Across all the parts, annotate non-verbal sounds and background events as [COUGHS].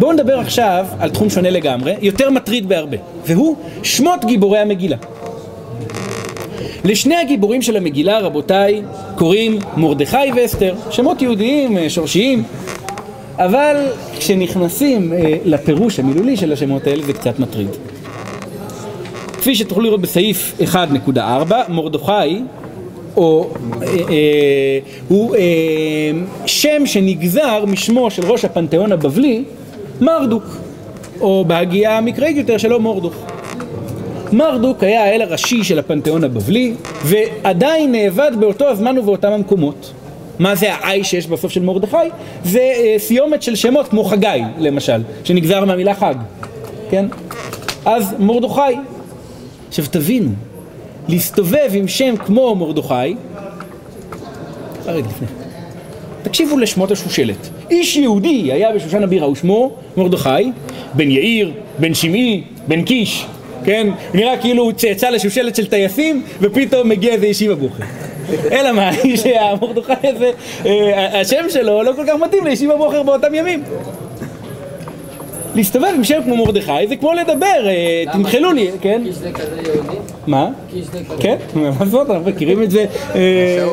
בואו נדבר עכשיו על תחום שונה לגמרי, יותר מטריד בהרבה, והוא שמות גיבורי המגילה. לשני הגיבורים של המגילה, רבותיי, קוראים מרדכי ואסתר, שמות יהודיים, אה, שורשיים, אבל כשנכנסים אה, לפירוש המילולי של השמות האלה זה קצת מטריד. כפי שתוכלו לראות בסעיף 1.4, מרדכי או, אה, אה, הוא אה, שם שנגזר משמו של ראש הפנתיאון הבבלי, מרדוק, או בהגייה המקראית יותר שלו מורדוך. מרדוק היה האל הראשי של הפנתיאון הבבלי, ועדיין נאבד באותו הזמן ובאותם המקומות. מה זה האי שיש בסוף של מרדכי? זה אה, סיומת של שמות כמו חגי, למשל, שנגזר מהמילה חג, כן? אז מרדכי. עכשיו תבינו, להסתובב עם שם כמו מרדכי, רגע לפני, תקשיבו לשמות השושלת. איש יהודי היה בשושן הבירה ושמו מרדכי, בן יאיר, בן שמעי, בן קיש, כן? נראה כאילו הוא צאצא לשושלת של טייסים ופתאום מגיע איזה ישיבה בוכר. אלא מה, [LAUGHS] שהמרדכי הזה, אה, השם שלו לא כל כך מתאים לישיבה בוכר באותם ימים. להסתובב עם שם כמו מרדכי זה כמו לדבר, אה, תמחלו לי, כן? קיש זה כזה יהודי? מה? קיש זה כזה. כן, מה זאת, אנחנו מכירים את זה. אה,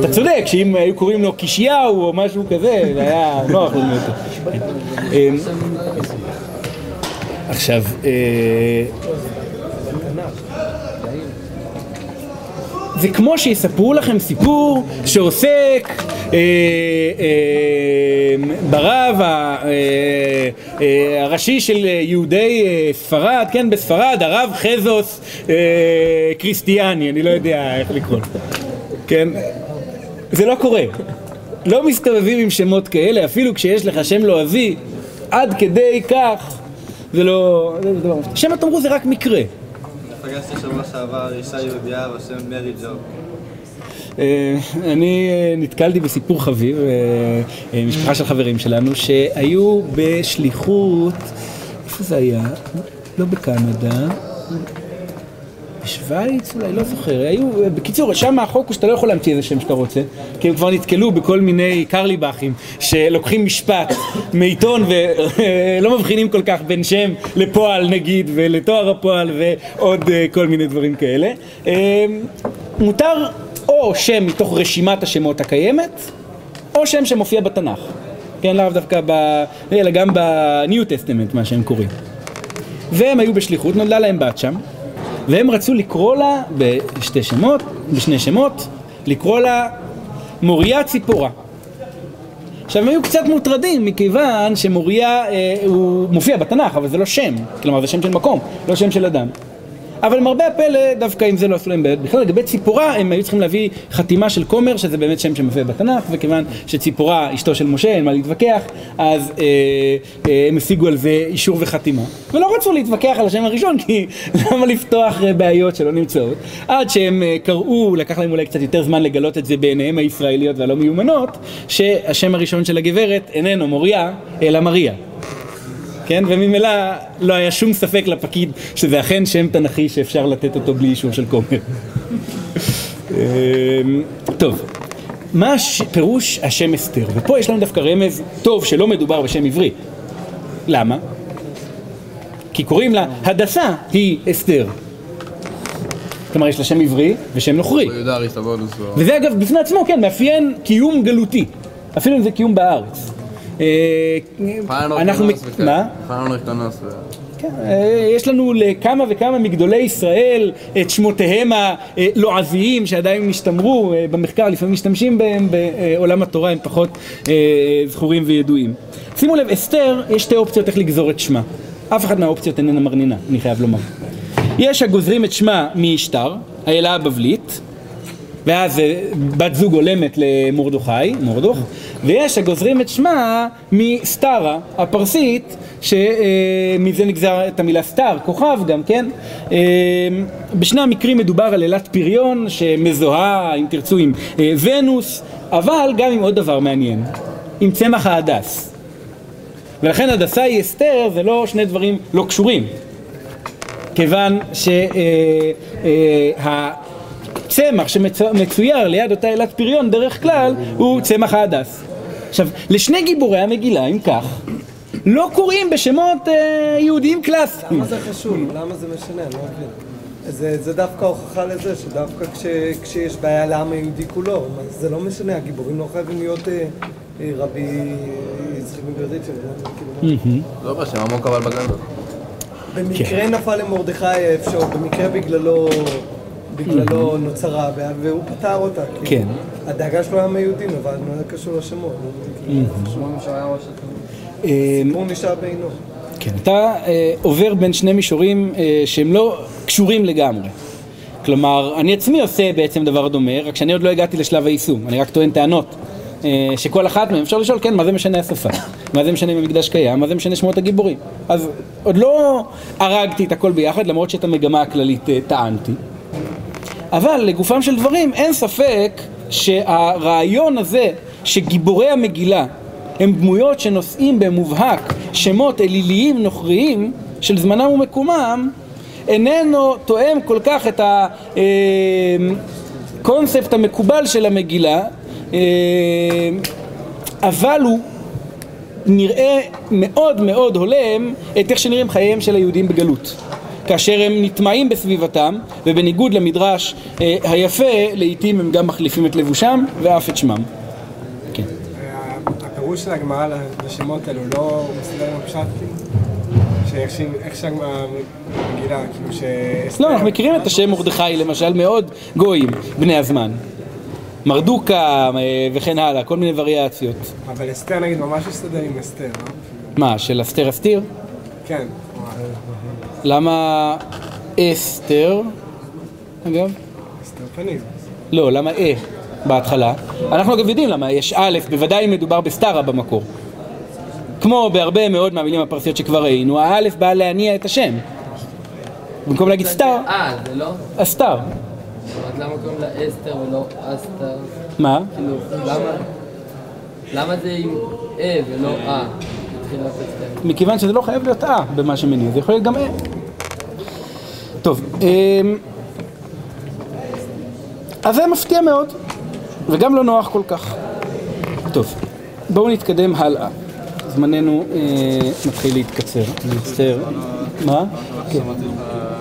אתה צודק, שאם היו קוראים לו קישיהו או משהו כזה, זה היה [LAUGHS] נוח לנו יותר. אה, עכשיו, אה, זה כמו שיספרו לכם סיפור שעוסק אה, אה, ברב ה- אה, אה, הראשי של יהודי אה, ספרד, כן, בספרד, הרב חזוס אה, קריסטיאני, אני לא יודע איך לקרוא כן? זה לא קורה. לא מסתובבים עם שמות כאלה, אפילו כשיש לך שם לועזי, עד כדי כך, זה לא... מפתיע. שם התמרור זה רק מקרה. פגשתי שבוע שעבר אישה יהודייה בשם מרי ג'ו. אה, אני אה, נתקלתי בסיפור חביב, אה, משפחה של חברים שלנו, שהיו בשליחות, איפה זה היה? לא בקנדה, בשוויץ אולי, לא זוכר, היו, בקיצור, שם החוק הוא שאתה לא יכול להמציא איזה שם שאתה רוצה, כי הם כבר נתקלו בכל מיני קרליבכים שלוקחים משפט מעיתון ולא [LAUGHS] מבחינים כל כך בין שם לפועל נגיד ולתואר הפועל ועוד כל מיני דברים כאלה. מותר או שם מתוך רשימת השמות הקיימת, או שם שמופיע בתנ"ך. כן, לאו דווקא ב... אלא גם בניו טסטמנט, מה שהם קוראים. והם היו בשליחות, נולדה להם בת שם, והם רצו לקרוא לה בשתי שמות, בשני שמות, לקרוא לה מוריה ציפורה. עכשיו הם היו קצת מוטרדים מכיוון שמוריה אה, הוא מופיע בתנ"ך אבל זה לא שם, כלומר זה שם של מקום, לא שם של אדם. אבל למרבה הפלא דווקא עם זה לא עשו להם בעיות. בכלל לגבי ציפורה הם היו צריכים להביא חתימה של כומר שזה באמת שם שמופיע בתנ"ך וכיוון שציפורה אשתו של משה אין מה להתווכח אז אה, אה, הם השיגו על זה אישור וחתימה ולא רצו להתווכח על השם הראשון כי [LAUGHS] למה לפתוח בעיות שלא נמצאות עד שהם אה, קראו, לקח להם אולי קצת יותר זמן לגלות את זה בעיניהם הישראליות והלא מיומנות שהשם הראשון של הגברת איננו מוריה אלא מריה כן? וממילא לא היה שום ספק לפקיד שזה אכן שם תנכי שאפשר לתת אותו בלי אישור של כומר. אמ, טוב, מה הש... פירוש השם אסתר? ופה יש לנו דווקא רמז טוב שלא מדובר בשם עברי. למה? כי קוראים לה הדסה היא אסתר. כלומר יש לה שם עברי ושם נוכרי. הוא- וזה אגב בפני עצמו, כן, מאפיין קיום גלותי. אפילו אם זה קיום בארץ. אה, אנחנו... מה? כן, אה, יש לנו לכמה וכמה מגדולי ישראל את שמותיהם הלועזיים שעדיין נשתמרו אה, במחקר, לפעמים משתמשים בהם בעולם התורה, הם פחות זכורים וידועים. שימו לב, אסתר, יש שתי אופציות איך לגזור את שמה. אף אחת מהאופציות איננה מרנינה, אני חייב לומר. יש הגוזרים את שמה מאשתר, האלה הבבלית, ואז אה, בת זוג הולמת למרדכי, מורדוך, ויש הגוזרים את שמה מסתרה, הפרסית, שמזה נגזר את המילה סטאר, כוכב גם, כן? אה, בשני המקרים מדובר על אלת פריון, שמזוהה, אם תרצו, עם אה, ונוס, אבל גם עם עוד דבר מעניין, עם צמח ההדס. ולכן הדסה היא אסתר, זה לא שני דברים לא קשורים. כיוון שהצמח שמצויר ליד אותה אלת פריון דרך כלל הוא צמח ההדס. עכשיו, לשני גיבורי המגילה, אם כך, לא קוראים בשמות אה, יהודיים קלאסיים. למה זה חשוב? למה זה משנה? אני לא מבין. זה, זה דווקא הוכחה לזה שדווקא כש, כשיש בעיה לעם היהודי כולו, זה לא משנה, הגיבורים לא חייבים להיות אה, אה, רבי יצחק מברדיצ'ב, כאילו, לא בשם עמוק אבל בגדול. במקרה נפל למרדכי האפשר, במקרה בגללו, בגללו נוצרה הבעיה, והוא פתר אותה. כן. הדאגה שלו לעם היהודי נובעת, לא היה קשור לשמות. הסיפור נשאר בעינו. כן, אתה אה, עובר בין שני מישורים אה, שהם לא קשורים לגמרי. כלומר, אני עצמי עושה בעצם דבר דומה, רק שאני עוד לא הגעתי לשלב היישום, אני רק טוען טענות. אה, שכל אחת מהן אפשר לשאול, כן, מה זה משנה השפה? מה זה משנה אם המקדש קיים? מה זה משנה שמות הגיבורים? אז עוד לא הרגתי את הכל ביחד, למרות שאת המגמה הכללית טענתי. אבל לגופם של דברים, אין ספק שהרעיון הזה שגיבורי המגילה הם דמויות שנושאים במובהק שמות אליליים נוכריים של זמנם ומקומם, איננו תואם כל כך את הקונספט המקובל של המגילה, אה, אבל הוא נראה מאוד מאוד הולם את איך שנראים חייהם של היהודים בגלות. כאשר הם נטמעים בסביבתם, ובניגוד למדרש אה, היפה, לעיתים הם גם מחליפים את לבושם ואף את שמם. כן. הפירוש של הגמרא לשמות האלו לא מסתדר עם הפשט? שאיך שהיא- איך שהגמרא מגילה, כאילו שאסתר... לא, אנחנו מכירים את השם מרדכי למשל מאוד גויים, בני הזמן. מרדוקה אה, וכן הלאה, כל מיני וריאציות. אבל אסתר נגיד ממש מסתדר עם אסתר, לא? מה, של אסתר אסתיר? כן. למה אסתר? אגב? אסתר פנים. לא, למה אה בהתחלה? אנחנו אגב יודעים למה יש א', בוודאי אם מדובר בסתרה במקור. כמו בהרבה מאוד מהמילים הפרסיות שכבר ראינו, האלף בא להניע את השם. במקום להגיד סתר, אה, זה לא? הסתר. אז למה קוראים לה אסתר ולא אסתר? מה? כאילו, למה? למה זה עם אה ולא אה? מכיוון שזה לא חייב להיות אה במה שמניע, זה יכול להיות גם אה. טוב, אמ, אז זה מפתיע מאוד, וגם לא נוח כל כך. טוב, בואו נתקדם הלאה. זמננו אה, מתחיל להתקצר, אני מצטער. מה? כן. אה, אה.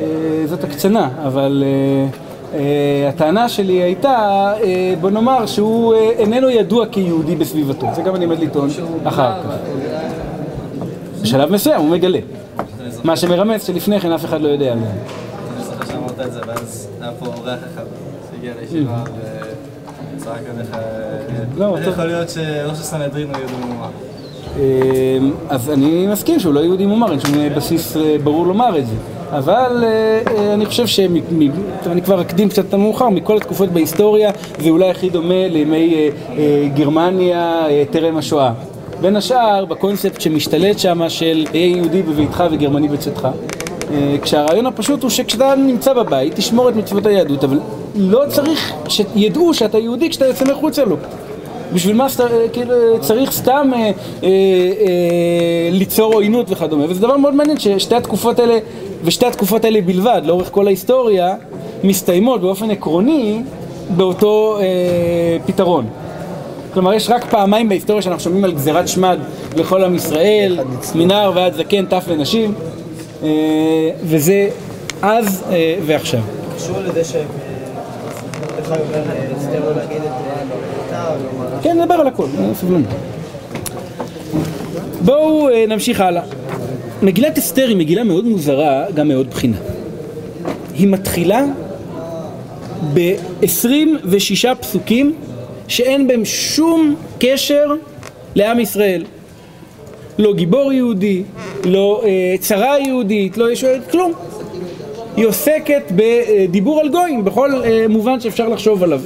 אה, זאת הקצנה, אבל אה, הטענה שלי הייתה, אה, בוא נאמר שהוא אה, איננו ידוע כיהודי בסביבתו, זה גם אני עומד לטעון אחר כך. בשלב מסוים הוא מגלה. מה שמרמז שלפני כן אף אחד לא יודע על זה. אני זוכר שאמרת את זה, ואז היה פה אורח אחד שהגיע לישיבה וצעק עליך, אה, לא. יכול להיות שראש הסנהדרין הוא יהודי מוגמר? אה, אז אני מסכים שהוא לא יהודי מומר, אין שום בסיס אה, ברור לומר את זה. אבל אה, אה, אני חושב שאני כבר אקדים קצת את המאוחר, מכל התקופות בהיסטוריה זה אולי הכי דומה לימי אה, גרמניה טרם השואה. בין השאר בקונספט שמשתלט שם של היה יהודי בביתך וגרמני בצאתך. כשהרעיון הפשוט הוא שכשאתה נמצא בבית תשמור את מצוות היהדות, אבל לא צריך שידעו שאתה יהודי כשאתה יוצא מחוצה לו. בשביל מה כאילו, צריך סתם ליצור עוינות וכדומה, וזה דבר מאוד מעניין ששתי התקופות האלה, ושתי התקופות האלה בלבד, לאורך כל ההיסטוריה, מסתיימות באופן עקרוני באותו אה, פתרון. כלומר, יש רק פעמיים בהיסטוריה שאנחנו שומעים על גזירת שמד לכל עם ישראל, מנער ועד זקן, טף ונשים, אה, וזה אז אה, ועכשיו. קשור לזה שמרדכי אומר לאסתר לא או לא כן, נדבר על הכל, אה, סבלנות. בואו אה, נמשיך הלאה. מגילת אסתר היא מגילה מאוד מוזרה, גם מאוד בחינה. היא מתחילה ב-26 פסוקים שאין בהם שום קשר לעם ישראל. לא גיבור יהודי, לא אה, צרה יהודית, לא יש כלום. היא עוסקת בדיבור על גויים בכל אה, מובן שאפשר לחשוב עליו.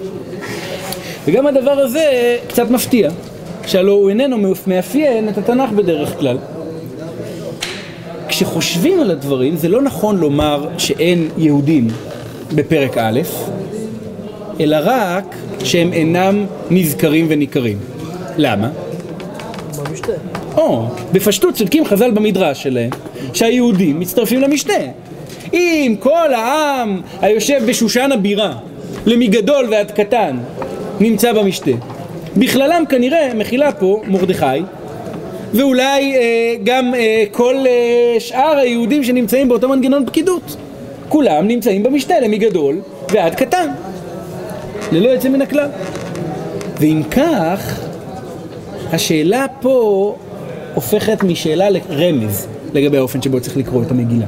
וגם הדבר הזה קצת מפתיע, שהלוא הוא איננו מאפיין את התנ"ך בדרך כלל. כשחושבים על הדברים, זה לא נכון לומר שאין יהודים בפרק א', אלא רק שהם אינם נזכרים וניכרים. למה? במשתה. או, בפשטות צודקים חז"ל במדרש שלהם, שהיהודים מצטרפים למשנה. אם כל העם היושב בשושן הבירה למגדול ועד קטן נמצא במשתה. בכללם כנראה מכילה פה מרדכי ואולי אה, גם אה, כל אה, שאר היהודים שנמצאים באותו מנגנון פקידות. כולם נמצאים במשתה למגדול ועד קטן, ללא יוצא מן הכלל. ואם כך, השאלה פה הופכת משאלה לרמז לגבי האופן שבו צריך לקרוא את המגילה.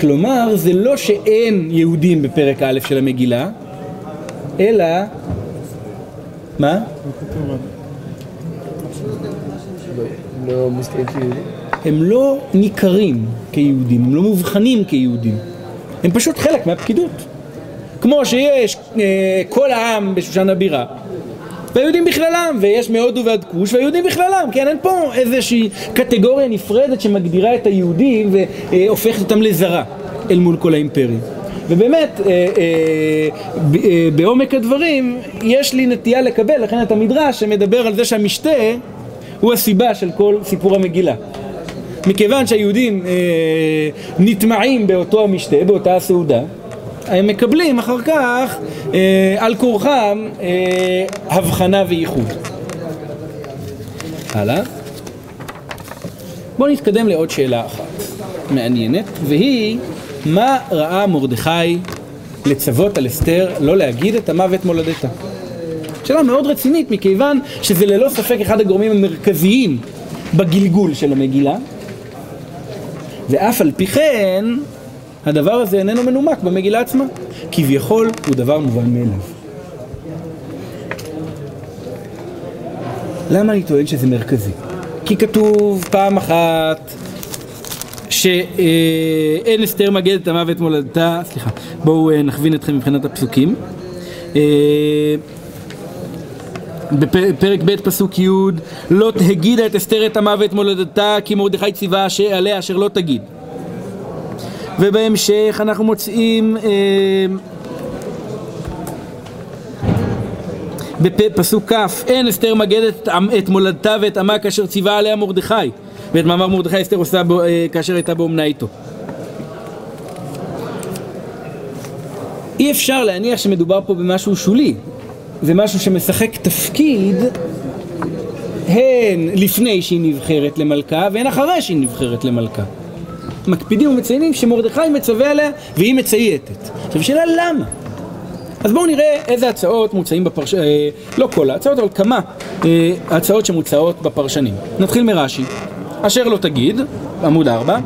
כלומר, זה לא שאין יהודים בפרק א' של המגילה, אלא... מה? מוזכרים כיהודים? הם לא ניכרים כיהודים, הם לא מובחנים כיהודים. הם פשוט חלק מהפקידות. כמו שיש אה, כל העם בשושן הבירה, והיהודים בכללם, ויש מהודו ועד כוש, והיהודים בכללם, כן? אין פה איזושהי קטגוריה נפרדת שמגדירה את היהודים והופכת אותם לזרה אל מול כל האימפריה. ובאמת, אה, אה, אה, בעומק הדברים, יש לי נטייה לקבל, לכן את המדרש שמדבר על זה שהמשתה הוא הסיבה של כל סיפור המגילה. מכיוון שהיהודים אה, נטמעים באותו המשתה, באותה הסעודה, הם מקבלים אחר כך אה, על כורחם אה, הבחנה וייחוד. הלאה. בואו נתקדם לעוד שאלה אחת מעניינת, והיא מה ראה מרדכי לצוות על אסתר לא להגיד את המוות מולדתה? שאלה מאוד רצינית מכיוון שזה ללא ספק אחד הגורמים המרכזיים בגלגול של המגילה ואף על פי כן הדבר הזה איננו מנומק במגילה עצמה כביכול הוא דבר מובן מאליו למה אני טוען שזה מרכזי? כי כתוב פעם אחת שאין אסתר מגד את המוות מולדתה, סליחה, בואו אה, נכווין אתכם מבחינת הפסוקים. בפרק ב' פסוק י' לא הגידה את אסתר את המוות מולדתה כי מרדכי ציווה עליה אשר לא תגיד. ובהמשך אנחנו מוצאים אה, בפסוק כ' אין אסתר מגדת את מולדתה ואת עמה כאשר ציווה עליה מרדכי ואת מאמר מרדכי אסתר עושה בו, אה, כאשר הייתה באומנה איתו. אי אפשר להניח שמדובר פה במשהו שולי זה משהו שמשחק תפקיד הן לפני שהיא נבחרת למלכה והן אחרי שהיא נבחרת למלכה. מקפידים ומציינים שמרדכי מצווה עליה והיא מצייתת. עכשיו השאלה למה? אז בואו נראה איזה הצעות מוצאים בפרש... אה, לא כל ההצעות, אבל כמה אה, הצעות שמוצעות בפרשנים. נתחיל מרש"י. אשר לא תגיד, עמוד 4,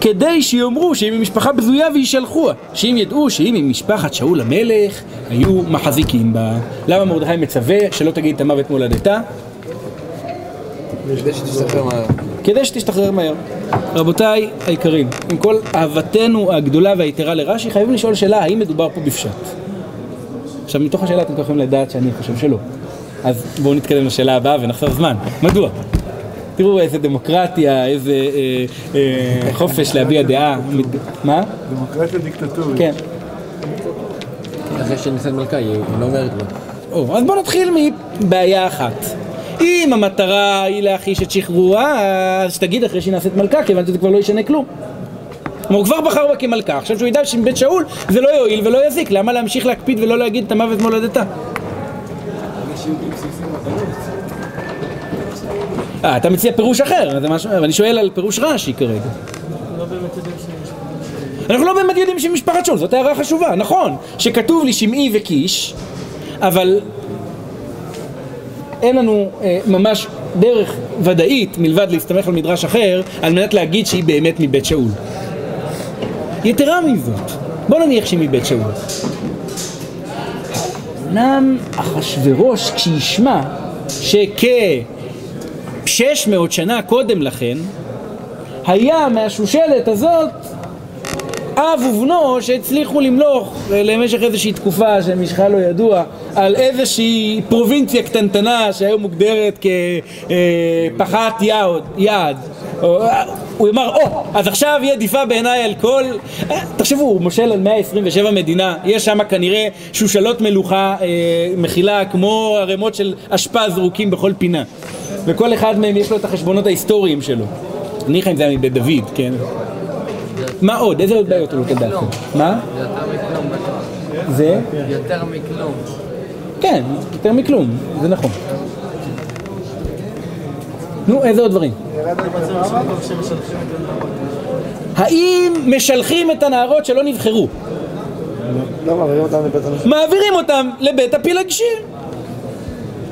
כדי שיאמרו שהיא ממשפחה בזויה וישלחוה, שאם ידעו שאם היא משפחת שאול המלך, היו מחזיקים בה. למה מרדכי מצווה שלא תגיד את המוות מולדתה? כדי שתשתחרר מהר. כדי שתשתחרר מהר. רבותיי היקרים, עם כל אהבתנו הגדולה והיתרה לרש"י, חייבים לשאול שאלה, האם מדובר פה בפשט? עכשיו, מתוך השאלה אתם יכולים לדעת שאני חושב שלא. אז בואו נתקדם לשאלה הבאה ונחסר זמן. מדוע? תראו איזה דמוקרטיה, איזה אה, אה, חופש להביע דעה. מה? דמוקרטיה דיקטטורית. כן. אחרי שנכנסת מלכה, היא לא אומרת לו. או, אז בואו נתחיל מבעיה אחת. אם המטרה היא להחיש את שחרורה, אז שתגיד אחרי שהיא נעשית מלכה, כיוון שזה כבר לא ישנה כלום. כלומר, הוא כבר בחר בה כמלכה, עכשיו שהוא ידע שעם בית שאול זה לא יועיל ולא יזיק, למה להמשיך להקפיד ולא להגיד את המוות מולדתה? אה, אתה מציע פירוש אחר, זה משהו, אבל אני שואל על פירוש רש"י כרגע. אנחנו לא באמת יודעים שהיא משפחת שאול, זאת הערה חשובה, נכון, שכתוב לי שמעי וקיש, אבל אין לנו אה, ממש דרך ודאית מלבד להסתמך על מדרש אחר על מנת להגיד שהיא באמת מבית שאול. יתרה מזאת, בוא נניח שהיא מבית שאול. אמנם אחשורוש כשישמע שכ-600 שנה קודם לכן היה מהשושלת הזאת אב ובנו שהצליחו למלוך אה, למשך איזושהי תקופה שמשכה לא ידוע על איזושהי פרובינציה קטנטנה שהיום מוגדרת כפחת יעד, יעד. או, אה, הוא אמר, או, אז עכשיו יהיה עדיפה בעיניי על כל... אה, תחשבו, הוא מושל על 127 מדינה, יש שם כנראה שושלות מלוכה אה, מכילה כמו ערימות של אשפה זרוקים בכל פינה וכל אחד מהם יש לו את החשבונות ההיסטוריים שלו. ניחא אם זה היה מבית דוד, כן? מה עוד? איזה עוד בעיות עולות לדעתכם? מה? זה יותר מכלום. כן, יותר מכלום, זה נכון. נו, איזה עוד דברים? האם משלחים את הנערות שלא נבחרו? לא מעבירים אותם לבית המשפט. מעבירים אותם לבית הפילגשים.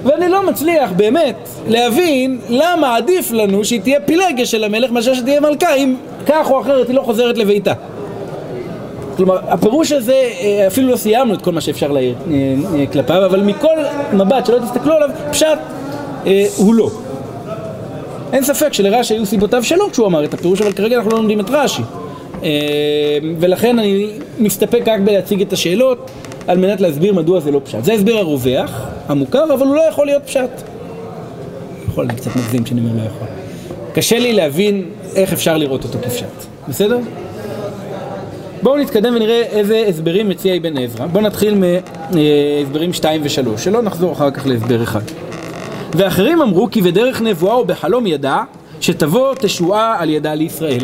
ואני לא מצליח באמת להבין למה עדיף לנו שהיא תהיה פילגש של המלך מאשר שתהיה מלכה אם כך או אחרת היא לא חוזרת לביתה. כלומר, הפירוש הזה, אה, אפילו לא סיימנו את כל מה שאפשר להעיר אה, אה, כלפיו, אבל מכל מבט שלא תסתכלו עליו, פשט אה, הוא לא. אין ספק שלרש"י היו סיבותיו שלו כשהוא אמר את הפירוש, אבל כרגע אנחנו לא לומדים את רש"י. אה, ולכן אני מסתפק רק בלהציג את השאלות על מנת להסביר מדוע זה לא פשט. זה ההסבר הרווח, המוכר, אבל הוא לא יכול להיות פשט. יכול, אני קצת מגזים כשאני אומר לא יכול. קשה לי להבין איך אפשר לראות אותו כפשט, בסדר? בואו נתקדם ונראה איזה הסברים מציע אבן עזרא. בואו נתחיל מהסברים 2 ו-3, שלא נחזור אחר כך להסבר אחד. ואחרים אמרו כי בדרך נבואה או בחלום ידע שתבוא תשועה על ידה לישראל.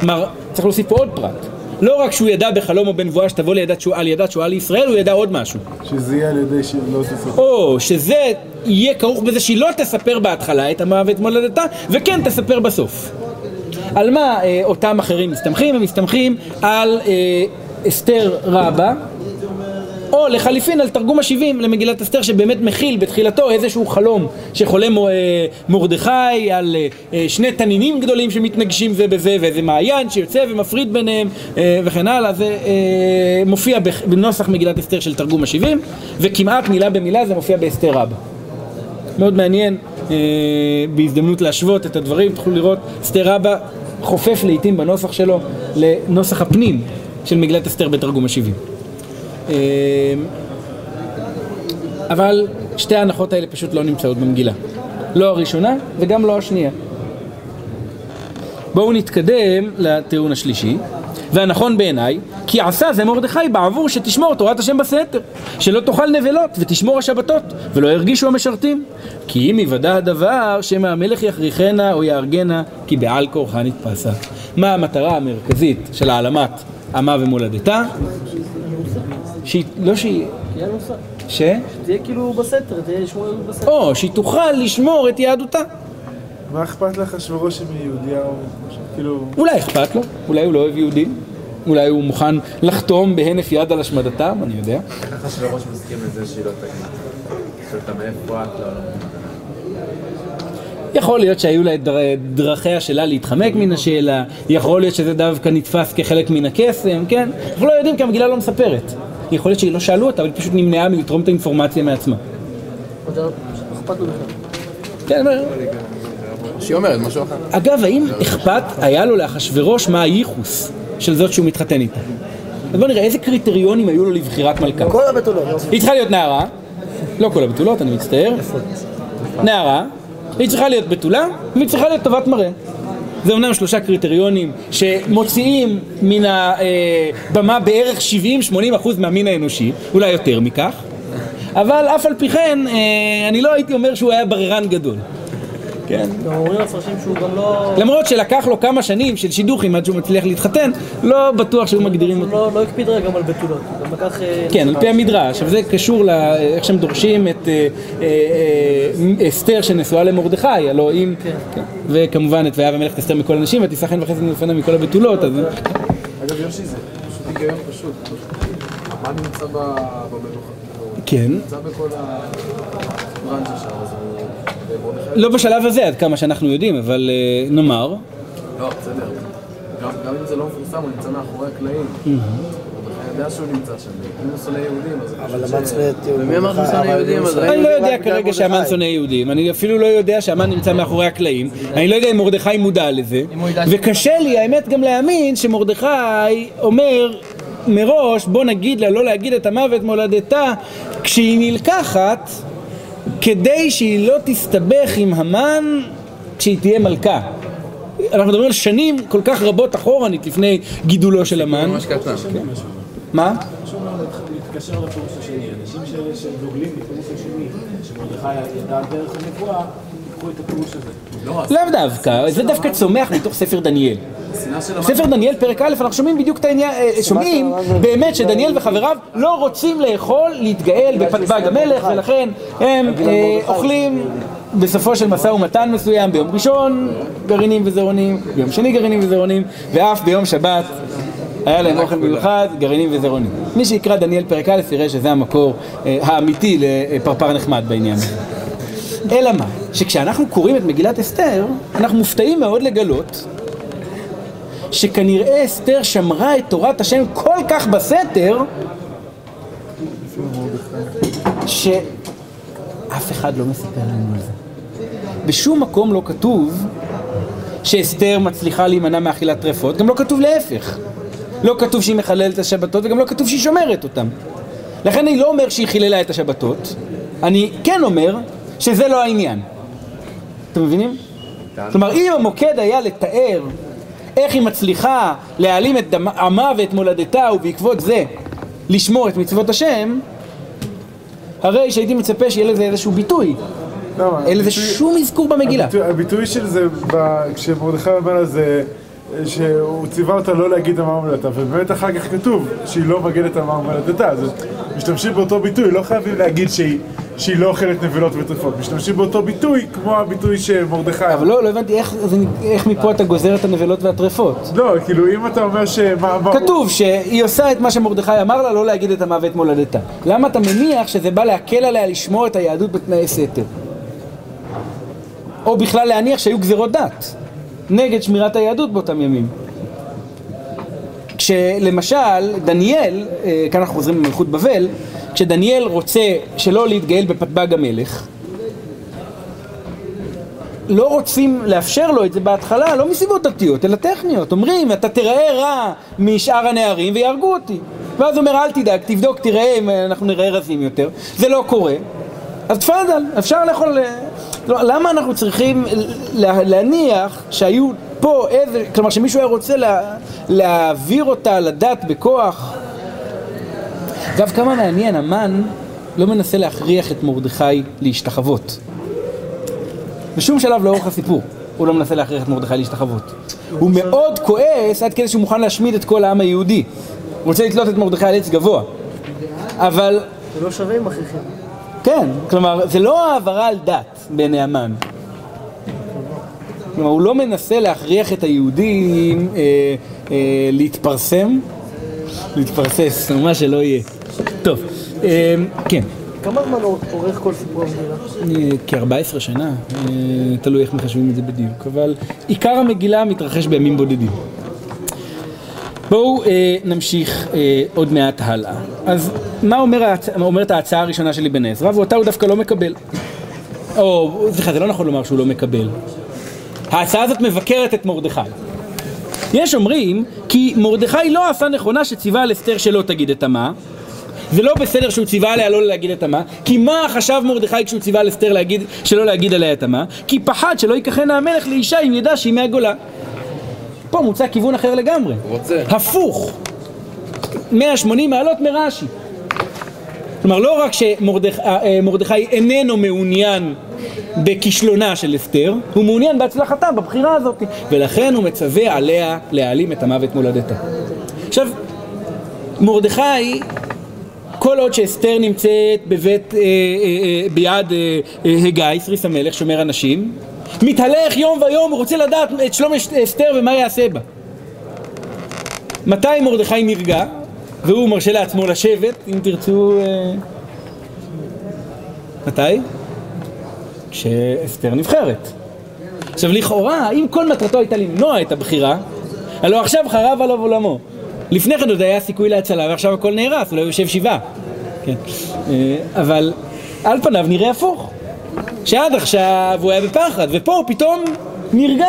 כלומר, צריך להוסיף פה עוד פרט. לא רק שהוא ידע בחלום או בנבואה שתבוא לידה תשועה, על ידה תשועה לישראל, הוא ידע עוד משהו. שזה יהיה על ידי שהיא לא תספר. או שזה יהיה כרוך בזה שהיא לא תספר בהתחלה את המוות מולדתה, וכן תספר בסוף. על מה אה, אותם אחרים מסתמכים? הם מסתמכים על אה, אסתר רבה, לחליפין על תרגום השבעים למגילת אסתר שבאמת מכיל בתחילתו איזשהו חלום שחולם אה, מרדכי על אה, אה, שני תנינים גדולים שמתנגשים זה בזה ואיזה מעיין שיוצא ומפריד ביניהם וכן הלאה. זה מופיע בנוסח מגילת אסתר של תרגום השבעים וכמעט מילה במילה זה מופיע באסתר רבה. מאוד מעניין בהזדמנות להשוות את הדברים. תוכלו לראות אסתר רבה חופף לעיתים בנוסח שלו לנוסח הפנים של מגילת אסתר בתרגום השבעים אבל שתי ההנחות האלה פשוט לא נמצאות במגילה. לא הראשונה וגם לא השנייה. בואו נתקדם לטיעון השלישי. והנכון בעיניי, כי עשה זה מרדכי בעבור שתשמור תורת השם בסתר, שלא תאכל נבלות ותשמור השבתות, ולא ירגישו המשרתים. כי אם יוודע הדבר, שמא המלך יכריחנה או יהרגנה, כי בעל כורחה נתפסה. מה המטרה המרכזית של העלמת עמה ומולדתה? שהיא, לא שהיא, תהיה נוסף. ש? תהיה כאילו בסתר, תהיה לשמור יהדות בסתר. או שהיא תוכל לשמור את יהדותה. מה אכפת לך אחשוורוש אם היא יהודייה או משהו? כאילו... אולי אכפת לו, אולי הוא לא אוהב יהודים, אולי הוא מוכן לחתום בהינף יד על השמדתם, אני יודע. איך אחשוורוש מסכים לזה שהיא לא תגיד? שאתה מאיפה את לא... יכול להיות שהיו לה את דר- דרכיה שלה להתחמק מן השאלה, יכול להיות שזה דווקא נתפס כחלק מן הקסם, כן? אנחנו לא יודעים כי המגילה לא מספרת. יכול להיות שלא שאלו אותה, אבל היא פשוט נמנעה מלתרום את האינפורמציה מעצמה. כן, שהיא אומרת משהו אחר. אגב, האם אכפת היה לו לאחשוורוש מה הייחוס של זאת שהוא מתחתן איתה? אז בוא נראה איזה קריטריונים היו לו לבחירת מלכה. כל הבתולות. היא צריכה להיות נערה, לא כל הבתולות, אני מצטער. נערה, היא צריכה להיות בתולה, והיא צריכה להיות טובת מראה. זה אומנם שלושה קריטריונים שמוציאים מן הבמה בערך 70-80 אחוז מהמין האנושי, אולי יותר מכך, אבל אף על פי כן, אה, אני לא הייתי אומר שהוא היה בררן גדול. כן. גם אומרים המפרשים שהוא גם לא... למרות שלקח לו כמה שנים של שידוכים עד שהוא מצליח להתחתן, לא בטוח שהיו מגדירים הוא אותו. לא לא הקפיד רגע גם על בתולות. הוא גם לקח... אה, כן, על פי המדרש, עכשיו זה קשור לאיך שהם דורשים את אה, אה, אסתר שנשואה למרדכי, הלוא אם, כן. וכמובן את ויהב המלך אסתר מכל הנשים ותישא חן וחסד לפניה מכל הבתולות, אז אגב, יושי, זה פשוט היגיון פשוט. מה נמצא במלוכה? כן, נמצא בכל הברנצ'ה שם, אז הוא... ומרדכי- לא בשלב הזה עד כמה שאנחנו יודעים, אבל אה, נאמר, לא, בסדר. גם גם אם זה לא מפורסם, הוא נמצא מאחורי הקלעים. מרדכי יודע שהוא נמצא שם. אם הוא שונא יהודים, אז... אבל אני. ומי אמר שהוא שונא יהודים, לא יודע כרגע שהמן שונא יהודים, אני אפילו לא יודע שהמן נמצא מאחורי הקלעים, אני לא יודע אם מרדכי מודע לזה, וקשה לי האמת גם להאמין שמרדכי אומר מראש בוא נגיד לה לא להגיד את המוות מולדתה כשהיא נלקחת כדי שהיא לא תסתבך עם המן כשהיא תהיה מלכה. אנחנו מדברים על שנים כל כך רבות אחורנית לפני גידולו של המן. ממש קטן. מה? מתקשר לפירוש השני, אנשים שדוגלים בפירוש השני, שמרדכי ידע דרך הנבואה, לקחו את הפירוש הזה. לא, לאו דווקא, זה דווקא צומח מתוך ספר דניאל. ספר דניאל פרק א', אנחנו שומעים בדיוק את העניין, אה, שומעים באמת שדניאל וחבריו לא רוצים לאכול, להתגאל בפתבג המלך, ולכן הם אה, אוכלים בסופו של משא ומתן מסוים ביום ראשון גרעינים וזרעונים, ביום שני גרעינים וזרעונים, ואף ביום שבת היה להם אוכל מיוחד, גרעינים וזרעונים. מי שיקרא דניאל פרק א' יראה שזה המקור אה, האמיתי לפרפר נחמד בעניין הזה. אלא מה? שכשאנחנו קוראים את מגילת אסתר, אנחנו מופתעים מאוד לגלות שכנראה אסתר שמרה את תורת השם כל כך בסתר שאף אחד לא מספר לנו על זה. בשום מקום לא כתוב שאסתר מצליחה להימנע מאכילת טרפות, גם לא כתוב להפך. לא כתוב שהיא מחללת את השבתות וגם לא כתוב שהיא שומרת אותן. לכן אני לא אומר שהיא חיללה את השבתות, אני כן אומר שזה לא העניין. אתם מבינים? כלומר, אם המוקד היה לתאר איך היא מצליחה להעלים את דמה- עמה ואת מולדתה ובעקבות זה לשמור את מצוות השם, הרי שהייתי מצפה שיהיה לזה איזשהו ביטוי. למה? אין לזה שום אזכור במגילה. הביטוי- הביטוי של זה, ב- כשמרדכי אומר לה זה, שהוא ציווה אותה לא להגיד אמר מולדתה, ובאמת אחר כך כתוב שהיא לא מגדת אמר מולדתה, אז משתמשים באותו ביטוי, לא חייבים להגיד שהיא, שהיא לא אוכלת נבלות וטרפות, משתמשים באותו ביטוי כמו הביטוי שמרדכי... אבל לא, לא הבנתי איך, מפה אתה גוזר את הנבלות והטרפות. לא, כאילו אם אתה אומר. מה- כתוב שהיא עושה את מה שמרדכי אמר לה, לא להגיד את המוות מולדתה. למה אתה מניח שזה בא להקל עליה לשמור את היהדות בתנאי סתר? או בכלל להניח שהיו גזירות דת נגד שמירת היהדות באותם ימים. כשלמשל דניאל, אה, כאן אנחנו חוזרים למלכות בבל, כשדניאל רוצה שלא להתגאל בפתבג המלך, לא רוצים לאפשר לו את זה בהתחלה, לא מסיבות דתיות, אלא טכניות. אומרים, אתה תיראה רע משאר הנערים ויהרגו אותי. ואז הוא אומר, אל תדאג, תבדוק, תראה אם אנחנו נראה רזים יותר. זה לא קורה. אז תפאדל, אפשר לאכול... אה, לא, למה אנחנו צריכים לה, להניח שהיו פה איזה... כלומר, שמישהו היה רוצה לה, להעביר אותה לדת בכוח? אגב, כמה מעניין, המן לא מנסה להכריח את מרדכי להשתחוות. בשום שלב לאורך הסיפור הוא לא מנסה להכריח את מרדכי להשתחוות. הוא מאוד כועס עד כדי שהוא מוכן להשמיד את כל העם היהודי. הוא רוצה לתלות את מרדכי על עץ גבוה. אבל, זה לא שווה עם אחיכם. כן, כלומר, זה לא העברה על דת בעיני המן. כלומר, הוא לא מנסה להכריח את היהודים אה, אה, להתפרסם, להתפרסס, מה שלא יהיה. טוב, אה, כן. כמה זמן אורך כל סיפור המגילה? אה, כ-14 שנה, אה, תלוי איך מחשבים את זה בדיוק, אבל עיקר המגילה מתרחש בימים בודדים. בואו אה, נמשיך אה, עוד מעט הלאה. אז מה אומר ההצ... אומרת ההצעה הראשונה של אבן עזרא, ואותה הוא דווקא לא מקבל. או, סליחה, זה לא נכון לומר שהוא לא מקבל. ההצעה הזאת מבקרת את מרדכי. יש אומרים כי מרדכי לא עשה נכונה שציווה על אסתר שלא תגיד את המה זה לא בסדר שהוא ציווה עליה לא להגיד את המה כי מה חשב מרדכי כשהוא ציווה על אסתר להגיד, שלא להגיד עליה את המה? כי פחד שלא ייקחנה המלך לאישה אם ידע שהיא מהגולה פה מוצע כיוון אחר לגמרי רוצה. הפוך 180 מעלות מרש"י כלומר לא רק שמרדכי איננו מעוניין בכישלונה של אסתר, הוא מעוניין בהצלחתה בבחירה הזאת ולכן הוא מצווה עליה להעלים את המוות מולדתה. עכשיו, מרדכי כל עוד שאסתר נמצאת בבית, אה, אה, אה, ביד אה, אה, הגיא, סריס המלך, שומר אנשים, מתהלך יום ויום, הוא רוצה לדעת את שלום אסתר ומה יעשה בה. מתי מרדכי נרגע, והוא מרשה לעצמו לשבת, אם תרצו... אה, מתי? כשאסתר נבחרת. עכשיו לכאורה, אם כל מטרתו הייתה למנוע את הבחירה, הלוא עכשיו חרב עליו עולמו. לפני כן עוד היה סיכוי להצלה ועכשיו הכל נהרס, אולי הוא יושב שבעה. כן. אה, אבל על פניו נראה הפוך. שעד עכשיו הוא היה בפחד, ופה הוא פתאום נרגע.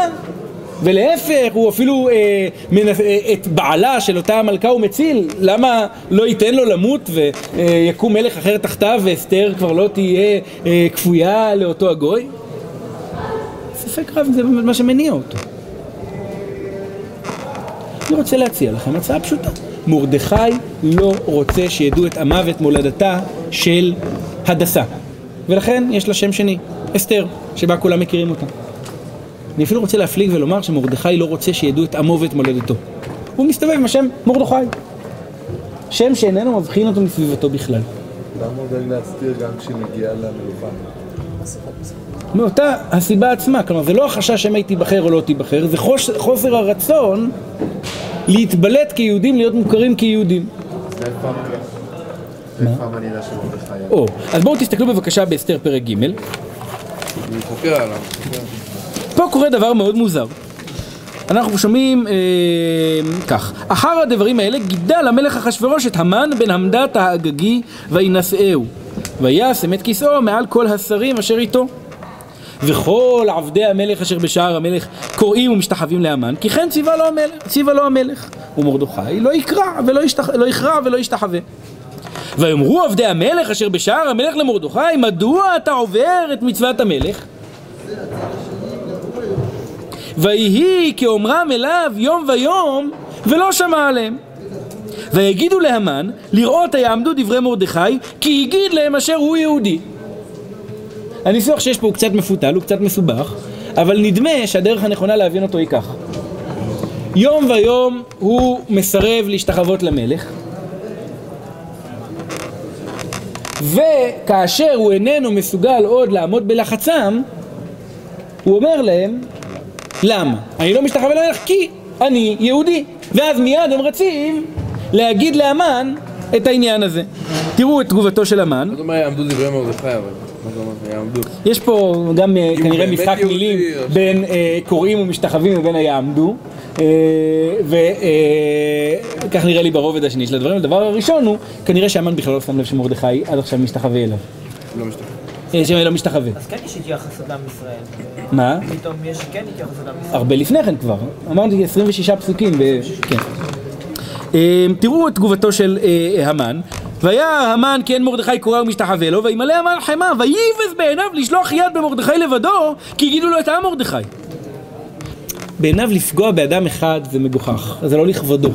ולהפך, הוא אפילו אה, מנס, אה, את בעלה של אותה המלכה הוא מציל. למה לא ייתן לו למות ויקום מלך אחר תחתיו ואסתר כבר לא תהיה אה, כפויה לאותו הגוי? ספק רב זה מה שמניע אותו. אני רוצה להציע לכם הצעה פשוטה. מרדכי לא רוצה שידעו את עמה ואת מולדתה של הדסה. ולכן יש לה שם שני, אסתר, שבה כולם מכירים אותה. אני אפילו רוצה להפליג ולומר שמרדכי לא רוצה שידעו את עמו ואת מולדתו. הוא מסתובב עם השם מרדכי. שם שאיננו מבחין אותו מסביבתו בכלל. למה הוא דואג להסתיר גם כשהיא מגיעה למלוכה? מאותה הסיבה עצמה, כלומר זה לא החשש שמא היא תיבחר או לא תיבחר, זה חוש, חוסר הרצון להתבלט כיהודים, להיות מוכרים כיהודים. או, אז בואו תסתכלו בבקשה באסתר פרק ג', אני חוקר עליו. פה קורה דבר מאוד מוזר. אנחנו שומעים אה, כך, אחר הדברים האלה גידל המלך אחשורוש את המן בן המדת האגגי וינשאהו וישם את כיסאו מעל כל השרים אשר איתו. וכל עבדי המלך אשר בשער המלך קוראים ומשתחווים להמן כי כן ציווה לו המלך, ציווה לו המלך ומרדכי לא יקרא ולא ישתח, לא יכרע ולא ישתחווה. ויאמרו עבדי המלך אשר בשער המלך למרדכי מדוע אתה עובר את מצוות המלך ויהי כאומרם אליו יום ויום ולא שמע עליהם. ויגידו להמן לראות היעמדו דברי מרדכי כי הגיד להם אשר הוא יהודי. הניסוח שיש פה הוא קצת מפותל, הוא קצת מסובך, אבל נדמה שהדרך הנכונה להבין אותו היא ככה. יום ויום הוא מסרב להשתחוות למלך וכאשר הוא איננו מסוגל עוד לעמוד בלחצם הוא אומר להם למה? אני לא משתחווה למלך כי אני יהודי. ואז מיד הם רצים להגיד לאמן את העניין הזה. תראו את תגובתו של המן. מה זאת אומרת יעמדו דברי מרדכי אבל? מה? יש פה גם אה, כנראה משחק מילים בין אה, קוראים ומשתחווים לבין היעמדו. וכך נראה לי ברובד השני של הדברים. הדבר הראשון הוא, כנראה שהמן בכלל לא שם לב שמרדכי עד עכשיו משתחווה אליו. לא משתתף. אה, שלא משתחווה. אז כן יש התייחסות לעם ישראל. מה? פתאום יש כן התייחסות לעם ישראל. הרבה לפני כן כבר, אמרתי 26 פסוקים. כן. אה, תראו את תגובתו של אה, המן, והיה המן כי אין מרדכי קורא ומשתחווה לו, וימלא המן חמא, וייבז בעיניו לשלוח יד במרדכי לבדו, כי הגידו לו את העם מרדכי. בעיניו לפגוע באדם אחד זה מגוחך, זה לא לכבודו.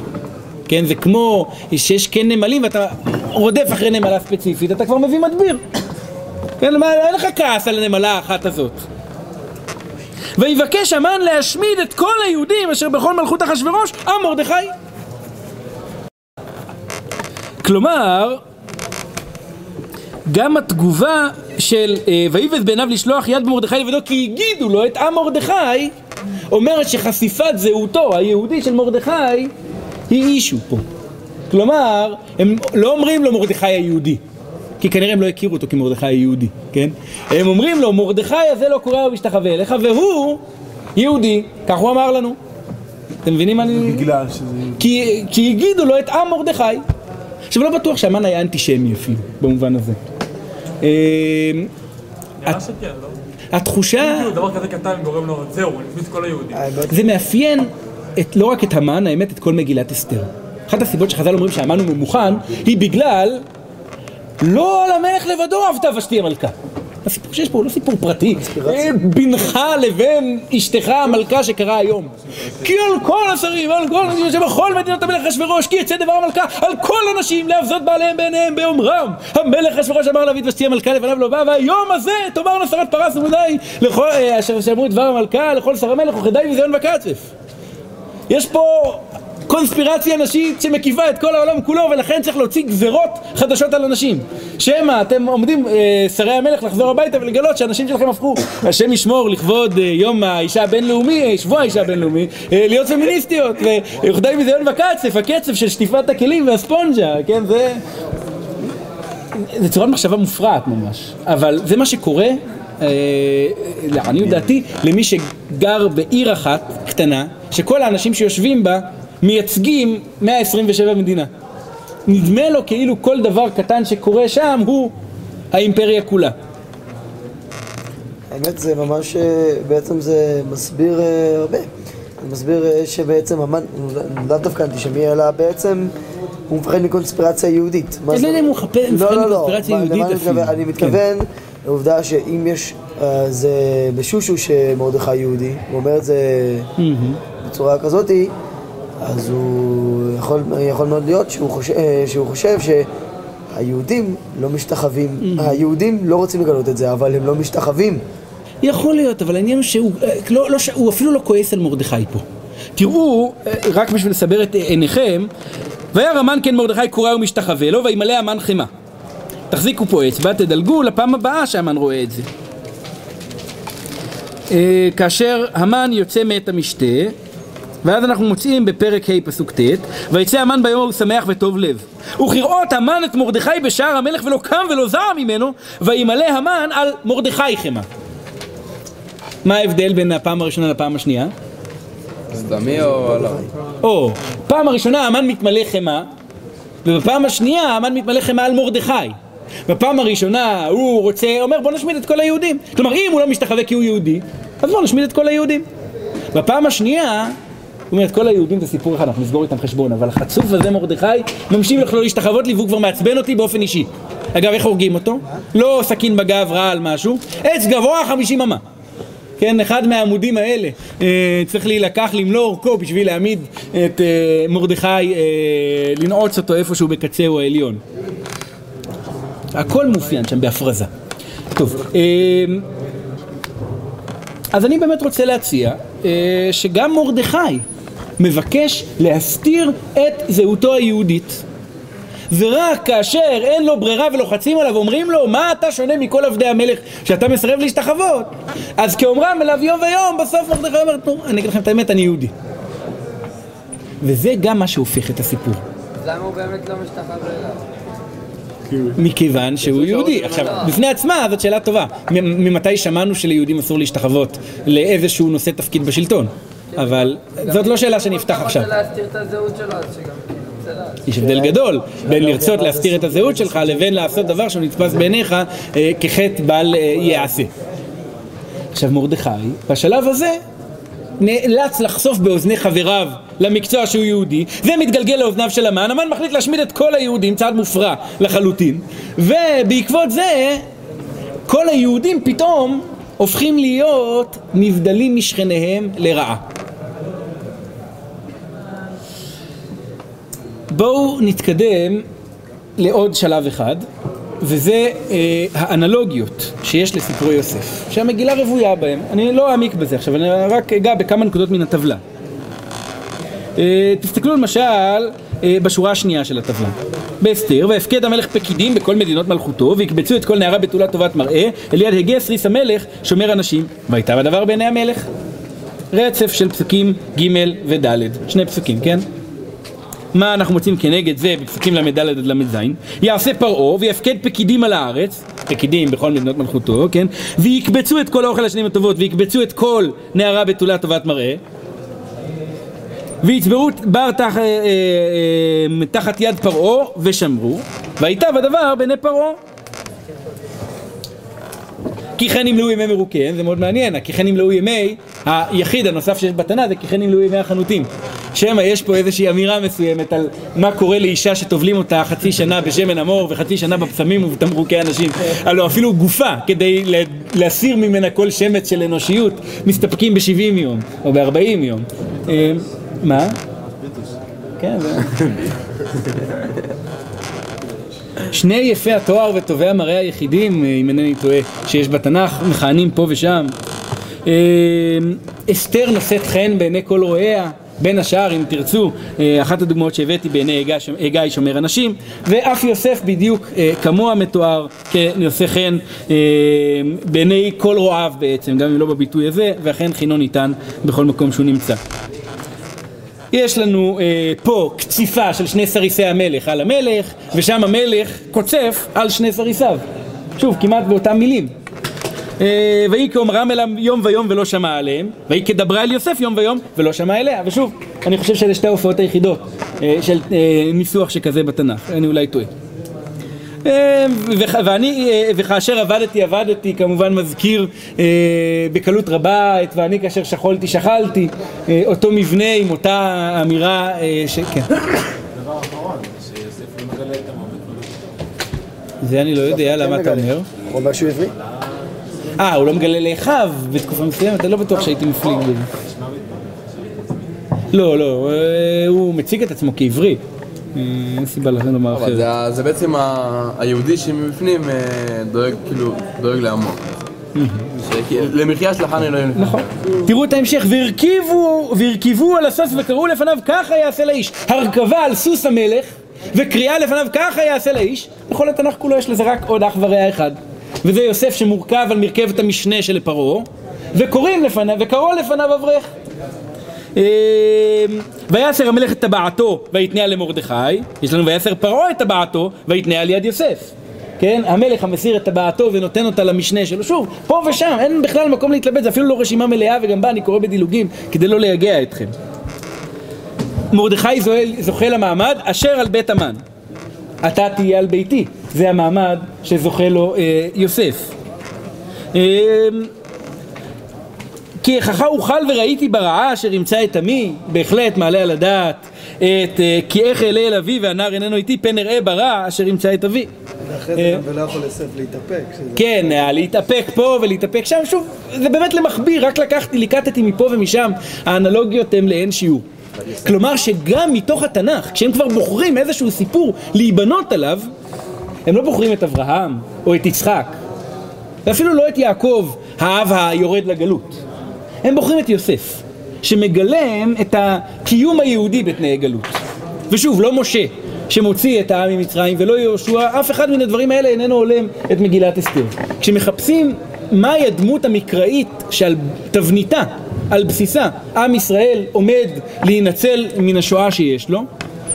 כן, זה כמו שיש כן נמלים ואתה רודף אחרי נמלה ספציפית, אתה כבר מביא מדביר. כן, אין לך כעס על הנמלה האחת הזאת. ויבקש המן להשמיד את כל היהודים אשר בכל מלכות אחשורוש, עם מרדכי. כלומר, גם התגובה של אה, ויבז בעיניו לשלוח יד במרדכי לבדו כי הגידו לו את עם מרדכי אומרת שחשיפת זהותו היהודי של מרדכי היא אישו פה. כלומר, הם לא אומרים לו מרדכי היהודי כי כנראה הם לא הכירו אותו כמרדכי היהודי, כן? הם אומרים לו מרדכי הזה לא קורא ומשתחווה אליך והוא יהודי, כך הוא אמר לנו. אתם מבינים מה אני... בגלל שזה... כי, כי הגידו לו את עם מרדכי. עכשיו לא בטוח שהמן היה אנטישמי אפילו, במובן הזה. אה, שכן, לא? התחושה, כאילו דבר כזה קטן גורם לו, זהו, את כל היהודים. זה מאפיין את, לא רק את המן, האמת את כל מגילת אסתר. אחת הסיבות שחז"ל אומרים שהמן הוא ממוכן, היא בגלל לא על המלך לבדו עבדה ושתי המלכה. הסיפור שיש פה הוא לא סיפור פרטי, אה, בינך לבין אשתך המלכה שקרה היום. כי על כל השרים, על כל אנשים שבכל מדינות המלך אחשורוש, כי יצא דבר המלכה על כל הנשים להבזות בעליהם בעיניהם באומרם. המלך אחשורוש אמר להביא את ושתי המלכה לפניו לא בא, והיום הזה תאמרנו שרת פרס ומדי, אה, אשר את דבר המלכה לכל שר המלך וכדי וזיון וקצף. יש פה קונספירציה נשית שמקיפה את כל העולם כולו ולכן צריך להוציא גזרות חדשות על אנשים. שמא אתם עומדים אה, שרי המלך לחזור הביתה ולגלות שהנשים שלכם הפכו. השם ישמור לכבוד אה, יום האישה הבינלאומי, אה, שבוע האישה הבינלאומי אה, להיות פמיניסטיות וכדי מזיון וקצף, הקצף של שטיפת הכלים והספונג'ה, כן זה זה צורת מחשבה מופרעת ממש, אבל זה מה שקורה, אה, לעניות דעתי, למי שגר בעיר אחת קטנה, שכל האנשים שיושבים בה מייצגים 127 מדינה. נדמה לו כאילו כל דבר קטן שקורה שם הוא האימפריה כולה. האמת זה ממש, אה, בעצם זה מסביר אה, הרבה. זה מסביר אה, שבעצם המן, הוא לאו דווקא אנטישמי, אלא בעצם הוא מפחד מקונספירציה יהודית. אני לא יודע אם הוא מחפש- מפחד לא, לא, לא. מקונספירציה יהודית אפילו. אני כן. מתכוון לעובדה שאם יש, זה בשושו שמרדכי יהודי, הוא אומר את זה בצורה כזאתי, אז הוא יכול, יכול מאוד להיות שהוא חושב, שהוא חושב היהודים לא משתחווים, היהודים לא רוצים לגלות את זה, אבל הם לא משתחווים. יכול להיות, אבל העניין הוא שהוא אה, לא, לא, ש- הוא אפילו לא כועס על מרדכי פה. תראו, אה, רק בשביל לסבר את עיניכם, וירא המן כן מרדכי קורא ומשתחווה לו, וימלא המן חמא. תחזיקו פה אצבע, תדלגו לפעם הבאה שהמן רואה את זה. אה, כאשר המן יוצא מאת המשתה, ואז אנחנו מוצאים בפרק ה' פסוק ט', ויצא המן ביום ההוא שמח וטוב לב. וכראות המן את מרדכי בשער המלך ולא קם ולא זע ממנו, וימלא המן על מרדכי חמא. מה ההבדל בין הפעם הראשונה לפעם השנייה? סתמי או לא? או, פעם הראשונה המן מתמלא חמא, ובפעם השנייה המן מתמלא חמא על מרדכי. בפעם הראשונה הוא רוצה, אומר בוא נשמיד את כל היהודים. כלומר אם הוא לא משתחווה כי הוא יהודי, אז בוא נשמיד את כל היהודים. בפעם השנייה, הוא אומר כל היהודים זה סיפור אחד, אנחנו נסגור איתם חשבון, אבל החצוף הזה מרדכי ממשיך לא להשתחוות לי והוא כבר מעצבן אותי באופן אישי. אגב, איך הורגים אותו? לא סכין בגב רע על משהו, עץ גבוה חמישים אמה. כן, אחד מהעמודים האלה אה, צריך להילקח למלוא אורכו בשביל להעמיד את אה, מרדכי, אה, לנעוץ אותו איפשהו בקצהו העליון. הכל מאופיין שם בהפרזה. טוב, אה, אז אני באמת רוצה להציע אה, שגם מרדכי מבקש להסתיר את זהותו היהודית. ורק כאשר אין לו ברירה ולוחצים עליו ואומרים לו מה אתה שונה מכל עבדי המלך שאתה מסרב להשתחוות אז כאומרם אליו יום ויום בסוף מרדכי אומר נו אני אגיד לכם את האמת אני יהודי וזה גם מה שהופך את הסיפור למה הוא באמת לא משתחווה אליו? מכיוון שהוא יהודי. עכשיו, בפני עצמה זאת שאלה טובה. ממתי שמענו שליהודים אסור להשתחוות לאיזשהו נושא תפקיד בשלטון? אבל זאת לא שאלה שנפתח עכשיו. הוא רוצה להסתיר את הזהות שלו, אז שגם... בסדר. יש הבדל גדול בין לרצות להסתיר את הזהות שלך לבין לעשות דבר שהוא נתפס בעיניך אה, כחטא בל אה, ייעשה. עכשיו מרדכי, בשלב הזה נאלץ לחשוף באוזני חבריו למקצוע שהוא יהודי, זה מתגלגל לאוזניו של המן, המן מחליט להשמיד את כל היהודים, צעד מופרע לחלוטין, ובעקבות זה כל היהודים פתאום הופכים להיות נבדלים משכניהם לרעה. בואו נתקדם לעוד שלב אחד, וזה אה, האנלוגיות שיש לסיפורי יוסף, שהמגילה רוויה בהם. אני לא אעמיק בזה עכשיו, אני רק אגע בכמה נקודות מן הטבלה. אה, תסתכלו למשל אה, בשורה השנייה של הטבלה. באסתר, והפקד המלך פקידים בכל מדינות מלכותו, ויקבצו את כל נערה בתולה טובת מראה, אל יד הגה סריס המלך, שומר אנשים, והייתה בדבר בעיני המלך. רצף של פסוקים ג' וד', שני פסוקים, כן? מה אנחנו מוצאים כנגד זה בפסוקים ל"ד עד ל"ז? יעשה פרעה ויפקד פקידים על הארץ, פקידים בכל מדינות מלכותו, כן? ויקבצו את כל האוכל השנים הטובות ויקבצו את כל נערה בתולה טובת מראה ויצברו בר תח, אה, אה, אה, תחת יד פרעה ושמרו והייתה בדבר בעיני פרעה כי כן ימלאו ימי מרוקן, זה מאוד מעניין, כי כן ימלאו ימי, היחיד הנוסף שיש בתנ"ך זה כי כן ימלאו ימי החנותים. שמא יש פה איזושהי אמירה מסוימת על מה קורה לאישה שטובלים אותה חצי שנה בשמן המור וחצי שנה בפסמים ובתמרוקי אנשים. הלוא אפילו גופה, כדי לה- להסיר ממנה כל שמץ של אנושיות, מסתפקים ב-70 יום, או ב-40 יום. אה, מה? כן, זה... שני יפי התואר וטובי המראה היחידים, אה, אם אינני טועה, שיש בתנ"ך, מכהנים פה ושם. אה, אסתר נושאת חן בעיני כל רואיה, בין השאר, אם תרצו, אה, אחת הדוגמאות שהבאתי בעיני הגיא שומר אנשים, ואף יוסף בדיוק אה, כמוה מתואר כנושא חן אה, בעיני כל רואיו בעצם, גם אם לא בביטוי הזה, ואכן חינו ניתן בכל מקום שהוא נמצא. יש לנו אה, פה קציפה של שני סריסי המלך על המלך, ושם המלך קוצף על שני סריסיו. שוב, כמעט באותם מילים. אה, ויהי כאומרם אליו יום ויום ולא שמע עליהם, ויהי כדברה אל יוסף יום ויום ולא שמע אליה. ושוב, אני חושב שאלה שתי ההופעות היחידות אה, של אה, ניסוח שכזה בתנ"ך, אני אולי טועה. ואני, וכאשר עבדתי, עבדתי, כמובן מזכיר בקלות רבה את ואני כאשר שכלתי, שכלתי, אותו מבנה עם אותה אמירה ש... כן. [COUGHS] דבר אחרון, שיוסף לא מגלה את המוות. זה אני לא יודע, למה אתה אומר? הוא אומר שהוא עברי? אה, הוא לא מגלה לאחיו בתקופה מסוימת, אני לא בטוח שהייתי מפליג בזה. לא, לא, אה, הוא מציג את עצמו כעברי. אה, אין סיבה לכם לומר אבל אחרת. זה בעצם ה- היהודי שמבפנים אה, דואג, כאילו, דואג לעמו. למחיה שלחן אלוהים. נכון. תראו את ההמשך, והרכיבו, והרכיבו על הסוס וקראו לפניו ככה יעשה לאיש. הרכבה על סוס המלך וקריאה לפניו ככה יעשה לאיש. בכל התנ"ך כולו יש לזה רק עוד אח ורע אחד. וזה יוסף שמורכב על מרכבת המשנה של פרעה, וקוראים לפניו, וקראו לפניו אברך. אה, ויסר המלך את טבעתו ויתניה למרדכי, יש לנו ויסר פרעה את טבעתו ויתניה ליד יוסף. כן, המלך המסיר את טבעתו ונותן אותה למשנה שלו, שוב, פה ושם, אין בכלל מקום להתלבט, זה אפילו לא רשימה מלאה וגם בה אני קורא בדילוגים כדי לא לייגע אתכם. מרדכי זוכה למעמד אשר על בית המן. אתה תהיה על ביתי, זה המעמד שזוכה לו אה, יוסף. אה, כי איכך אוכל וראיתי ברעה אשר ימצא את עמי, בהחלט מעלה על הדעת את אה, כי איך אעלה אל אבי והנער איננו איתי פן אראה ברע אשר ימצא את אבי. ואחרי זה גם ולא יכול יוסף להתאפק. שזה- כן, אה, להתאפק פה ולהתאפק שם, שוב, זה באמת למכביר, רק לקחתי, ליקטתי מפה ומשם, האנלוגיות הן לאין שיעור. כלומר שגם מתוך התנ"ך, כשהם כבר בוחרים איזשהו סיפור להיבנות עליו, הם לא בוחרים את אברהם או את יצחק, ואפילו לא את יעקב, האב היורד לגלות. הם בוחרים את יוסף, שמגלם את הקיום היהודי בתנאי גלות. ושוב, לא משה שמוציא את העם ממצרים ולא יהושע, אף אחד מן הדברים האלה איננו הולם את מגילת אסתר. כשמחפשים מהי הדמות המקראית שעל תבניתה, על בסיסה, עם ישראל עומד להינצל מן השואה שיש לו,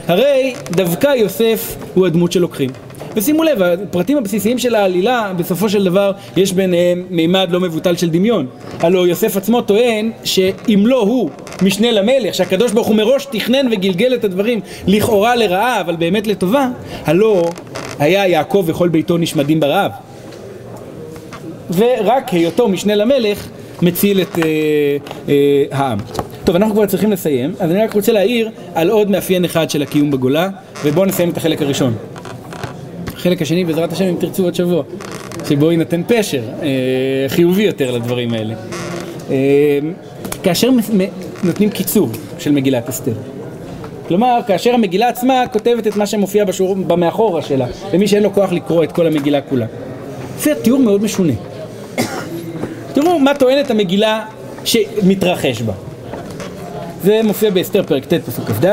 הרי דווקא יוסף הוא הדמות שלוקחים. ושימו לב, הפרטים הבסיסיים של העלילה, בסופו של דבר, יש ביניהם מימד לא מבוטל של דמיון. הלוא יוסף עצמו טוען שאם לא הוא משנה למלך, שהקדוש ברוך הוא מראש תכנן וגלגל את הדברים לכאורה לרעה, אבל באמת לטובה, הלא היה יעקב וכל ביתו נשמדים ברעב. ורק היותו משנה למלך מציל את אה, אה, העם. טוב, אנחנו כבר צריכים לסיים, אז אני רק רוצה להעיר על עוד מאפיין אחד של הקיום בגולה, ובואו נסיים את החלק הראשון. החלק השני, בעזרת השם, אם תרצו עוד שבוע, שבו יינתן פשר אה, חיובי יותר לדברים האלה. אה, כאשר נותנים קיצור של מגילת אסתר. כלומר, כאשר המגילה עצמה כותבת את מה שמופיע בשור, במאחורה שלה, למי שאין לו כוח לקרוא את כל המגילה כולה. זה תיאור מאוד משונה. תראו מה טוענת המגילה שמתרחש בה. זה מופיע באסתר פרק ט' פסוק כ"ד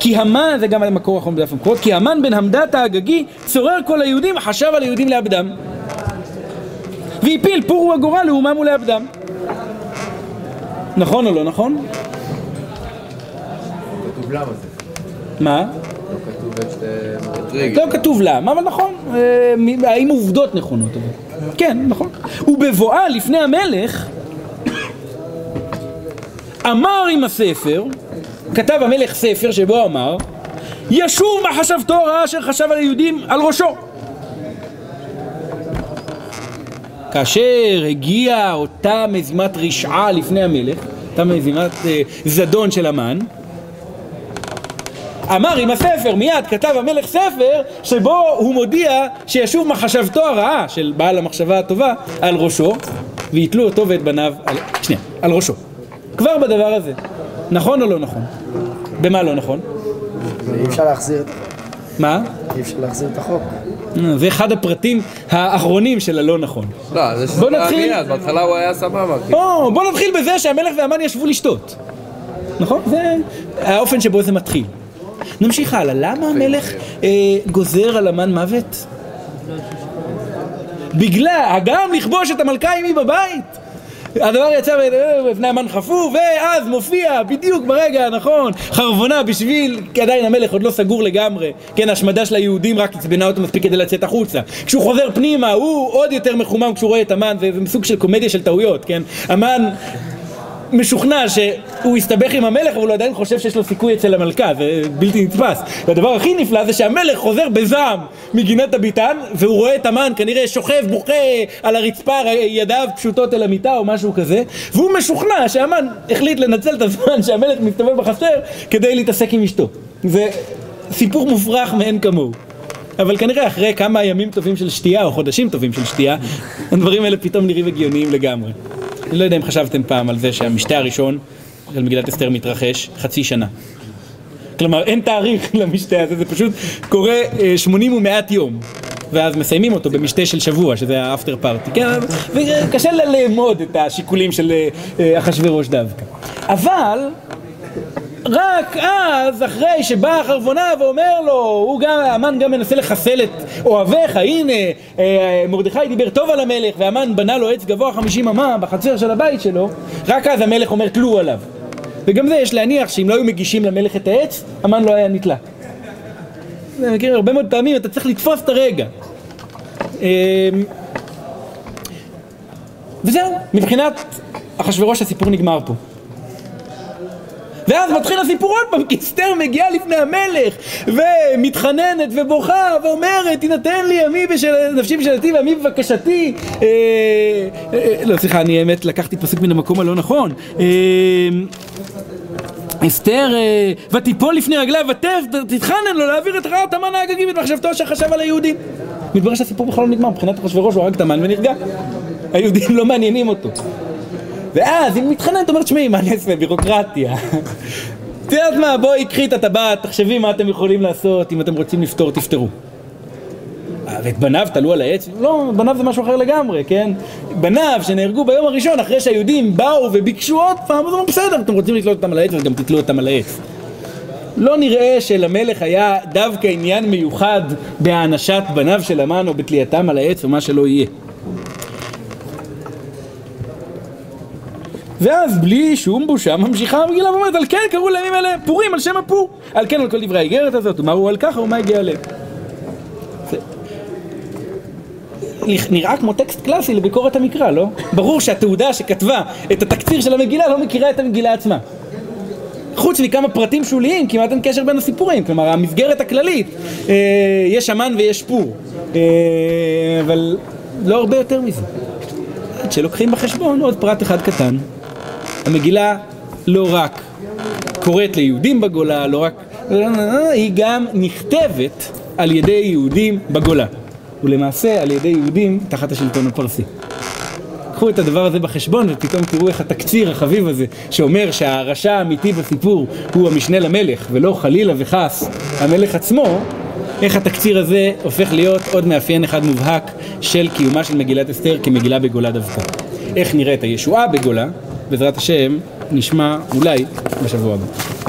כי המן, זה גם המקור האחרון בדף המקורות, כי המן בן המדת האגגי צורר כל היהודים, חשב על היהודים לאבדם. והפיל פורו הגורל לאומם ולאבדם. נכון או לא נכון? מה? לא כתוב. לא כתוב למה, אבל נכון. אה, האם עובדות נכונות? אבל. כן, נכון. ובבואה לפני המלך, אמר עם הספר, כתב המלך ספר שבו אמר, ישוב מחשבתו הרעה אשר חשב על היהודים על ראשו. כאשר הגיעה אותה מזימת רשעה לפני המלך, אותה מזימת אה, זדון של המן, אמר עם הספר, מיד כתב המלך ספר שבו הוא מודיע שישוב מחשבתו הרעה של בעל המחשבה הטובה על ראשו ויתלו אותו ואת בניו על... שנייה, על ראשו. כבר בדבר הזה. נכון או לא נכון? במה לא נכון? אי אפשר להחזיר את מה? אי אפשר להחזיר את החוק. אה, זה אחד הפרטים האחרונים של הלא נכון. לא, זה שזה נתחיל. מיד, בהתחלה הוא היה סבבה. כאילו. או, בוא נתחיל בזה שהמלך והמן ישבו לשתות. נכון? זה האופן שבו זה מתחיל. נמשיך הלאה. למה המלך אה, גוזר על המן מוות? בגלל, הגם לכבוש את המלכה עימי בבית. הדבר יצא בפני המן חפור, ואז מופיע בדיוק ברגע הנכון חרבונה בשביל, כי עדיין המלך עוד לא סגור לגמרי, כן, השמדה של היהודים רק עצבנה אותו מספיק כדי לצאת החוצה. כשהוא חוזר פנימה, הוא עוד יותר מחומם כשהוא רואה את המן, זה זה של קומדיה של טעויות, כן? המן משוכנע שהוא הסתבך עם המלך, אבל הוא עדיין חושב שיש לו סיכוי אצל המלכה, זה בלתי נתפס. והדבר הכי נפלא זה שהמלך חוזר בזעם מגינת הביתן, והוא רואה את המן כנראה שוכב, בוכה על הרצפה, ידיו פשוטות אל המיטה או משהו כזה, והוא משוכנע שהמן החליט לנצל את הזמן שהמלך מסתובב בחצר כדי להתעסק עם אשתו. זה סיפור מופרך מאין כמוהו. אבל כנראה אחרי כמה ימים טובים של שתייה, או חודשים טובים של שתייה, הדברים האלה פתאום נראים הגיוניים לגמרי. אני לא יודע אם חשבתם פעם על זה שהמשתה הראשון של מגילת אסתר מתרחש חצי שנה. כלומר אין תאריך [LAUGHS] למשתה הזה, זה פשוט קורה אה, 80 ומעט יום. ואז מסיימים אותו במשתה של שבוע, שזה האפטר פארטי, כן? וקשה לה לאמוד את השיקולים של אה, אה, אחשוורוש דווקא. אבל רק אז, אחרי שבא חרבונה ואומר לו, הוא גם, המן גם מנסה לחסל את אוהביך, הנה, אה, מרדכי דיבר טוב על המלך, והמן בנה לו עץ גבוה חמישים אמה בחצר של הבית שלו, רק אז המלך אומר תלו עליו. וגם זה יש להניח שאם לא היו מגישים למלך את העץ, המן לא היה נתלה. אני מכיר הרבה מאוד פעמים, אתה צריך לתפוס את הרגע. אה, וזהו, מבחינת אחשוורוש הסיפור נגמר פה. ואז מתחיל הסיפור עוד פעם, כי אסתר מגיעה לפני המלך ומתחננת ובוכה ואומרת תינתן לי עמי בשל נפשי בשלתי ועמי בבקשתי. אה, אה, לא סליחה אני האמת לקחתי פסוק מן המקום הלא נכון. אה, אסתר אה, ותיפול לפני רגליו ותתחנן לו להעביר את רעת המן האגגי ואת מחשבתו שחשב על היהודים. מתברר שהסיפור בכלל לא נגמר מבחינת אחשוורוש הוא הרג את המן ונרגע. היהודים לא מעניינים אותו ואז היא מתחננת, אומרת, שמעי, מה אני אעשה? בירוקרטיה. [LAUGHS] את יודעת מה, בואי, קחי את הטבעת, תחשבי מה אתם יכולים לעשות, אם אתם רוצים לפתור, תפתרו. ואת בניו תלו על העץ? לא, בניו זה משהו אחר לגמרי, כן? בניו שנהרגו ביום הראשון, אחרי שהיהודים באו וביקשו עוד פעם, אז אמרו, בסדר, אתם רוצים לתלות אותם על העץ, אז גם תתלו אותם על העץ. לא נראה שלמלך היה דווקא עניין מיוחד בהענשת בניו של המן או בתלייתם על העץ או מה שלא יהיה. ואז בלי שום בושה ממשיכה המגילה ואומרת על כן קראו לימים אלה פורים על שם הפור. על כן על כל דברי האיגרת הזאת ומה הוא על ככה ומה הגיע עליהם זה... נראה כמו טקסט קלאסי לביקורת המקרא, לא? ברור שהתעודה שכתבה את התקציר של המגילה לא מכירה את המגילה עצמה. חוץ מכמה פרטים שוליים כמעט אין קשר בין הסיפורים. כלומר המסגרת הכללית אה, יש המן ויש פור. אה, אבל לא הרבה יותר מזה. עד שלוקחים בחשבון עוד פרט אחד קטן המגילה לא רק קוראת ליהודים בגולה, לא רק... היא גם נכתבת על ידי יהודים בגולה ולמעשה על ידי יהודים תחת השלטון הפרסי. קחו את הדבר הזה בחשבון ופתאום תראו איך התקציר החביב הזה שאומר שהרשע האמיתי בסיפור הוא המשנה למלך ולא חלילה וחס המלך עצמו איך התקציר הזה הופך להיות עוד מאפיין אחד מובהק של קיומה של מגילת אסתר כמגילה בגולה דווקא. איך נראית הישועה בגולה בעזרת השם נשמע אולי בשבוע הבא.